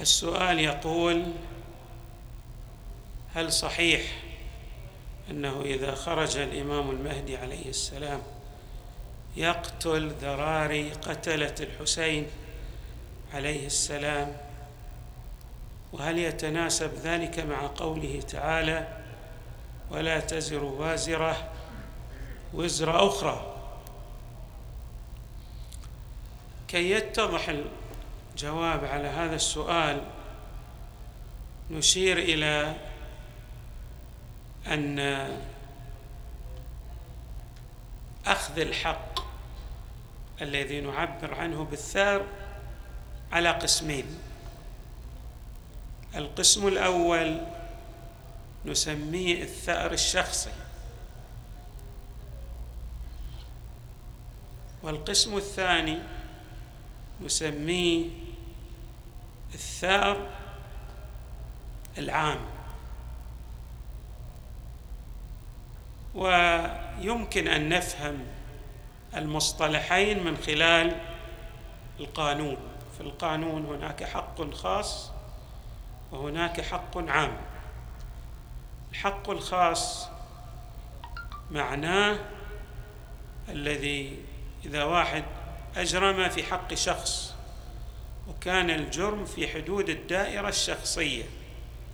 السؤال يقول هل صحيح أنه إذا خرج الإمام المهدي عليه السلام يقتل ذراري قتلة الحسين عليه السلام؟ وهل يتناسب ذلك مع قوله تعالى ولا تزر وازرة وزر أخرى؟ كي يتضح الجواب على هذا السؤال نشير إلى أن أخذ الحق الذي نعبر عنه بالثار على قسمين. القسم الأول نسميه الثأر الشخصي. والقسم الثاني نسميه الثأر العام. ويمكن أن نفهم المصطلحين من خلال القانون. في القانون هناك حق خاص وهناك حق عام. الحق الخاص معناه الذي إذا واحد اجرم في حق شخص وكان الجرم في حدود الدائرة الشخصية.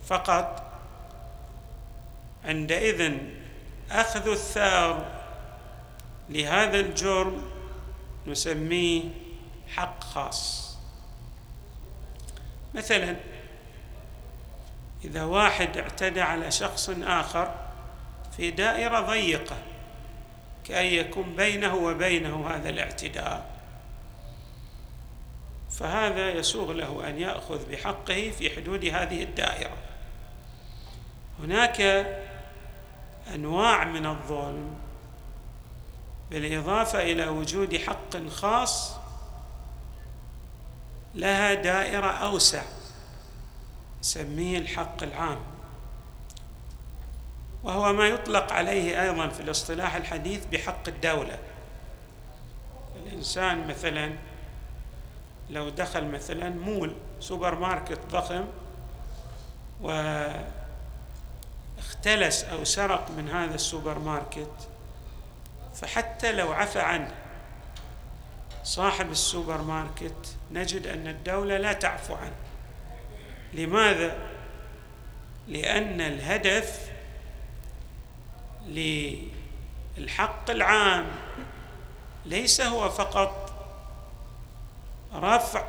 فقط عندئذ أخذ الثار لهذا الجرم نسميه حق خاص. مثلا إذا واحد اعتدى على شخص آخر في دائرة ضيقة كأن يكون بينه وبينه هذا الاعتداء. فهذا يسوغ له أن يأخذ بحقه في حدود هذه الدائرة. هناك أنواع من الظلم بالإضافة إلى وجود حق خاص لها دائرة أوسع نسميه الحق العام. وهو ما يطلق عليه أيضا في الاصطلاح الحديث بحق الدولة. الإنسان مثلا لو دخل مثلا مول سوبر ماركت ضخم واختلس أو سرق من هذا السوبر ماركت فحتى لو عفى عنه صاحب السوبر ماركت نجد أن الدولة لا تعفو عنه. لماذا؟ لأن الهدف للحق العام ليس هو فقط رفع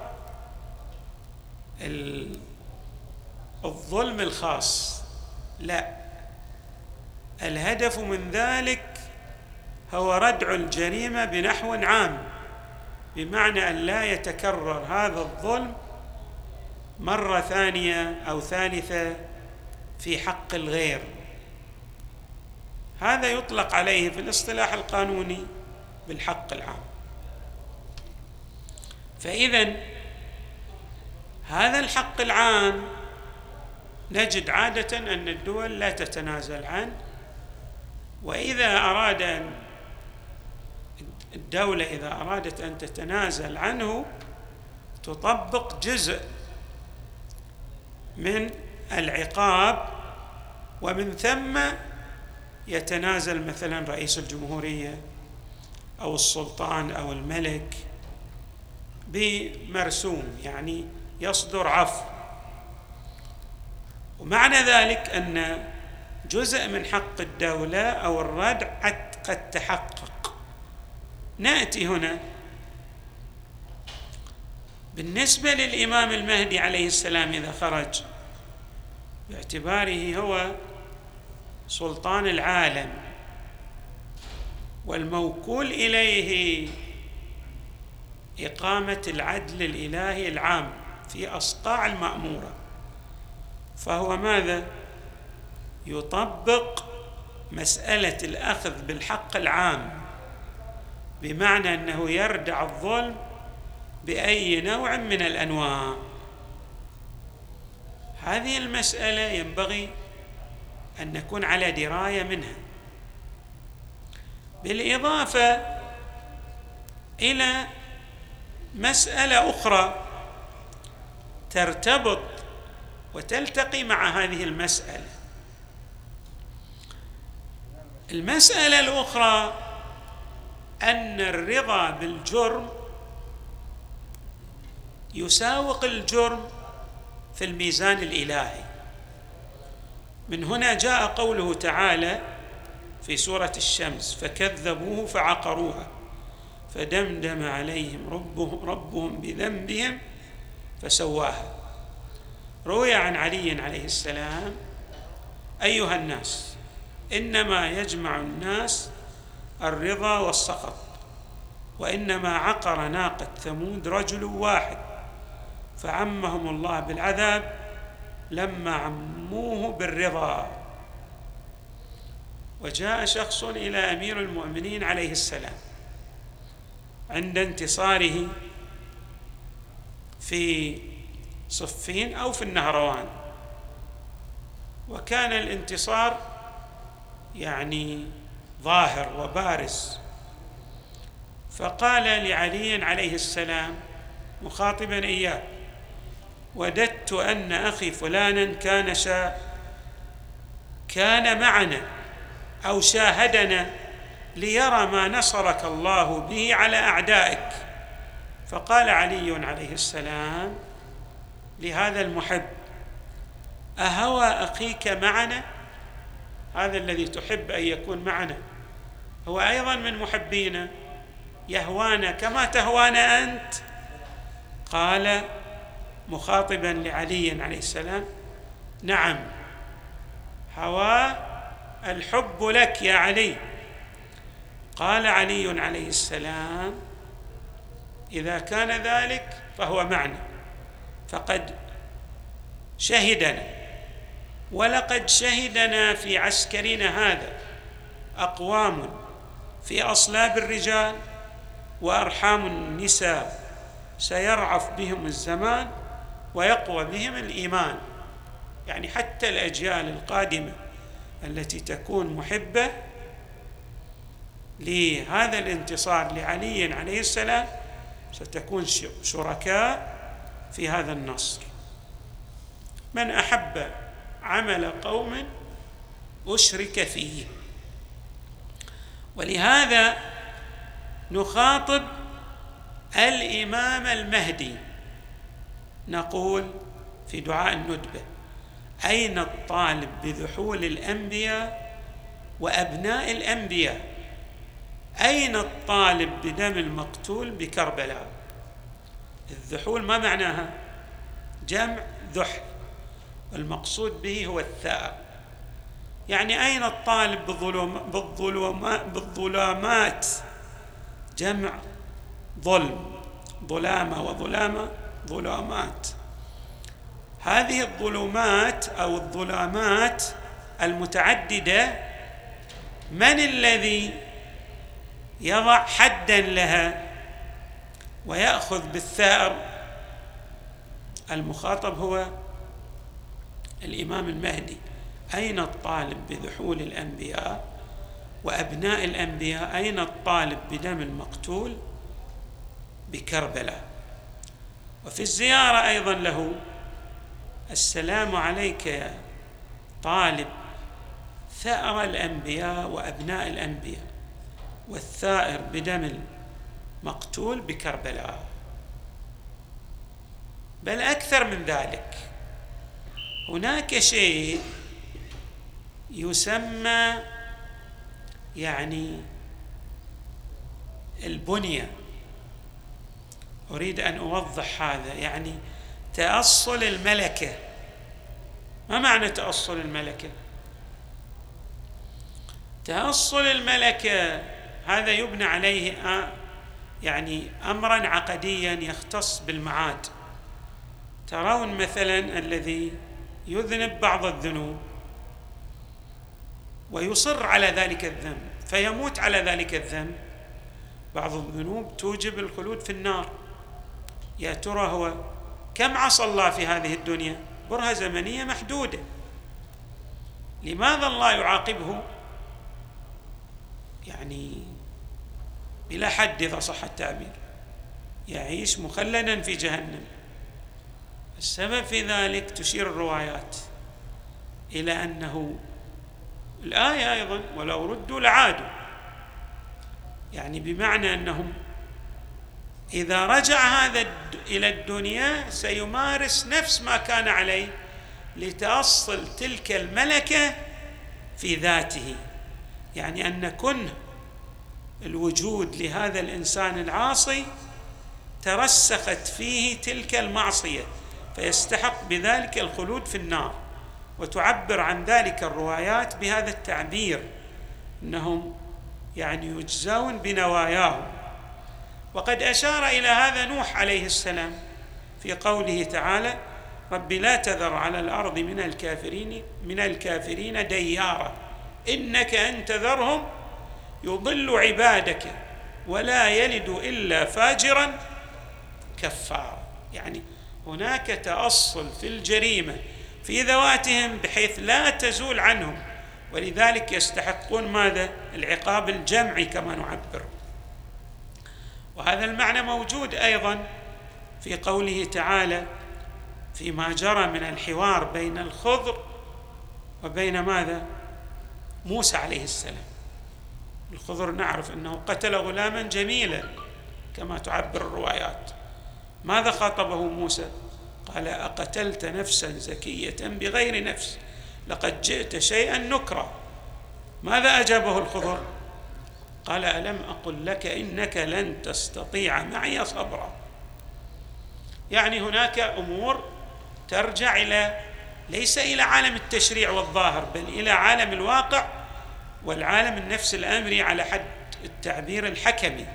الظلم الخاص. لا. الهدف من ذلك هو ردع الجريمة بنحو عام بمعنى أن لا يتكرر هذا الظلم مرة ثانية أو ثالثة في حق الغير. هذا يطلق عليه في الاصطلاح القانوني بالحق العام. فإذا هذا الحق العام نجد عادة أن الدول لا تتنازل عنه وإذا أراد أن الدولة إذا أرادت أن تتنازل عنه تطبق جزء من العقاب ومن ثم يتنازل مثلا رئيس الجمهورية أو السلطان أو الملك بمرسوم يعني يصدر عفو. ومعنى ذلك أن جزء من حق الدولة أو الردع قد تحقق نأتي هنا بالنسبة للإمام المهدي عليه السلام إذا خرج باعتباره هو سلطان العالم والموكول إليه إقامة العدل الإلهي العام في اصقاع المأمورة. فهو ماذا؟ يطبق مسألة الأخذ بالحق العام بمعنى أنه يردع الظلم بأي نوع من الأنواع. هذه المسألة ينبغي أن نكون على دراية منها. بالإضافة إلى مسألة أخرى ترتبط وتلتقي مع هذه المسألة. المسألة الأخرى أن الرضا بالجرم يساوق الجرم في الميزان الإلهي. من هنا جاء قوله تعالى في سورة الشمس فكذبوه فعقروها فدمدم عليهم ربهم, ربهم بذنبهم فسواها. روي عن علي عليه السلام أيها الناس إنما يجمع الناس الرضا والسخط وإنما عقر ناقة ثمود رجل واحد فعمهم الله بالعذاب لما عموه بالرضا. وجاء شخص إلى أمير المؤمنين عليه السلام عند انتصاره في صفين أو في النهروان. وكان الانتصار يعني ظاهر وبارز. فقال لعلي عليه السلام مخاطبا إياه وددت أن أخي فلانا كان شا كان معنا أو شاهدنا ليرى ما نصرك الله به على أعدائك. فقال علي عليه السلام لهذا المحب أهوى أخيك معنا؟ هذا الذي تحب أن يكون معنا. هو أيضا من محبينا. يهوانا كما تهوانا أنت. قال مخاطبا لعلي عليه السلام نعم هوى الحب لك يا علي. قال علي عليه السلام إذا كان ذلك فهو معنا فقد شهدنا ولقد شهدنا في عسكرنا هذا أقوام في أصلاب الرجال وأرحام النساء سيرعف بهم الزمان ويقوى بهم الإيمان. يعني حتى الأجيال القادمة التي تكون محبة لهذا الانتصار لعلي عليه السلام ستكون شركاء في هذا النصر. من أحب عمل قوم أشرك فيه. ولهذا نخاطب الإمام المهدي. نقول في دعاء الندبة أين الطالب بذحول الأنبياء وأبناء الأنبياء؟ أين الطالب بدم المقتول بكربلاء؟ الذحول ما معناها؟ جمع ذحل والمقصود به هو الثأر يعني أين الطالب بالظلم بالظلمات, بالظلامات؟ جمع ظلم. ظلامة وظلامة ظلامات. هذه الظلمات أو الظلامات المتعددة من الذي يضع حدا لها ويأخذ بالثأر. المخاطب هو الإمام المهدي. أين الطالب بذحول الأنبياء وأبناء الأنبياء؟ أين الطالب بدم المقتول؟ بكربلاء. وفي الزيارة أيضا له السلام عليك يا طالب ثأر الأنبياء وأبناء الأنبياء. والثائر بدم المقتول بكربلاء. بل أكثر من ذلك هناك شيء يسمى يعني البنية. أريد أن أوضح هذا يعني تأصل الملكة. ما معنى تأصل الملكة؟ تأصل الملكة هذا يبنى عليه يعني امرا عقديا يختص بالمعاد. ترون مثلا الذي يذنب بعض الذنوب ويصر على ذلك الذنب فيموت على ذلك الذنب. بعض الذنوب توجب الخلود في النار. يا ترى هو كم عصى الله في هذه الدنيا؟ برهة زمنية محدودة. لماذا الله يعاقبه؟ يعني بلا حد إذا صح التعبير. يعيش مخلدا في جهنم. السبب في ذلك تشير الروايات إلى أنه الآية أيضا ولو ردوا لعادوا يعني بمعنى أنهم إذا رجع هذا إلى الدنيا سيمارس نفس ما كان عليه لتأصل تلك الملكة في ذاته. يعني أن كن الوجود لهذا الإنسان العاصي ترسخت فيه تلك المعصية فيستحق بذلك الخلود في النار وتعبر عن ذلك الروايات بهذا التعبير إنهم يعني يجزون بنواياهم. وقد أشار إلى هذا نوح عليه السلام في قوله تعالى رب لا تذر على الأرض من الكافرين من الكافرين ديارا إنك أن تذرهم يضل عبادك ولا يلد إلا فاجرا كفارا يعني هناك تأصل في الجريمة في ذواتهم بحيث لا تزول عنهم. ولذلك يستحقون ماذا؟ العقاب الجمعي كما نعبر. وهذا المعنى موجود أيضا في قوله تعالى فيما جرى من الحوار بين الخضر وبين ماذا؟ موسى عليه السلام. الخضر نعرف أنه قتل غلاما جميلا كما تعبر الروايات. ماذا خاطبه موسى؟ قال أقتلت نفسا زكية بغير نفس لقد جئت شيئا نكرا ماذا أجابه الخضر؟ قال ألم أقل لك إنك لن تستطيع معي صبرا. يعني هناك أمور ترجع إلى ليس إلى عالم التشريع والظاهر بل إلى عالم الواقع والعالم النفس الآمري على حد التعبير الحكمي.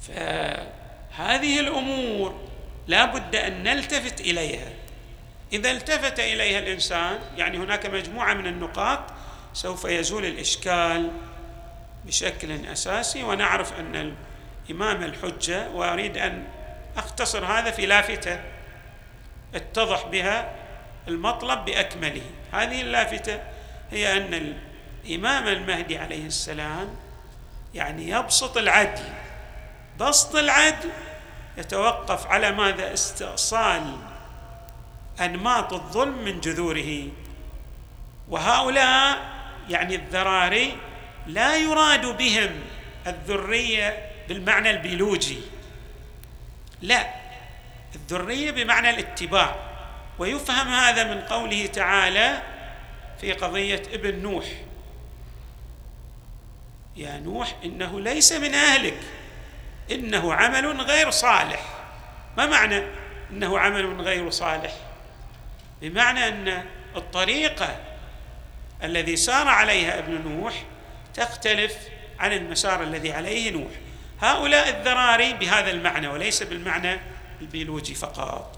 فهذه الأمور لا بد أن نلتفت إليها. إذا التفت إليها الإنسان يعني هناك مجموعة من النقاط سوف يزول الإشكال بشكل أساسي ونعرف أن الإمام الحجة وأريد أن أختصر هذا في لافتة اتضح بها المطلب بأكمله. هذه اللافتة هي أن الإمام المهدي عليه السلام يعني يبسط العدل. بسط العدل يتوقف على ماذا؟ استئصال أنماط الظلم من جذوره. وهؤلاء يعني الذراري لا يراد بهم الذرية بالمعنى البيولوجي. لا الذرية بمعنى الاتباع. ويفهم هذا من قوله تعالى في قضية ابن نوح. يا نوح إنه ليس من أهلك. إنه عمل غير صالح. ما معنى إنه عمل غير صالح؟ بمعنى أن الطريقة الذي سار عليها ابن نوح تختلف عن المسار الذي عليه نوح. هؤلاء الذراري بهذا المعنى وليس بالمعنى البيولوجي فقط.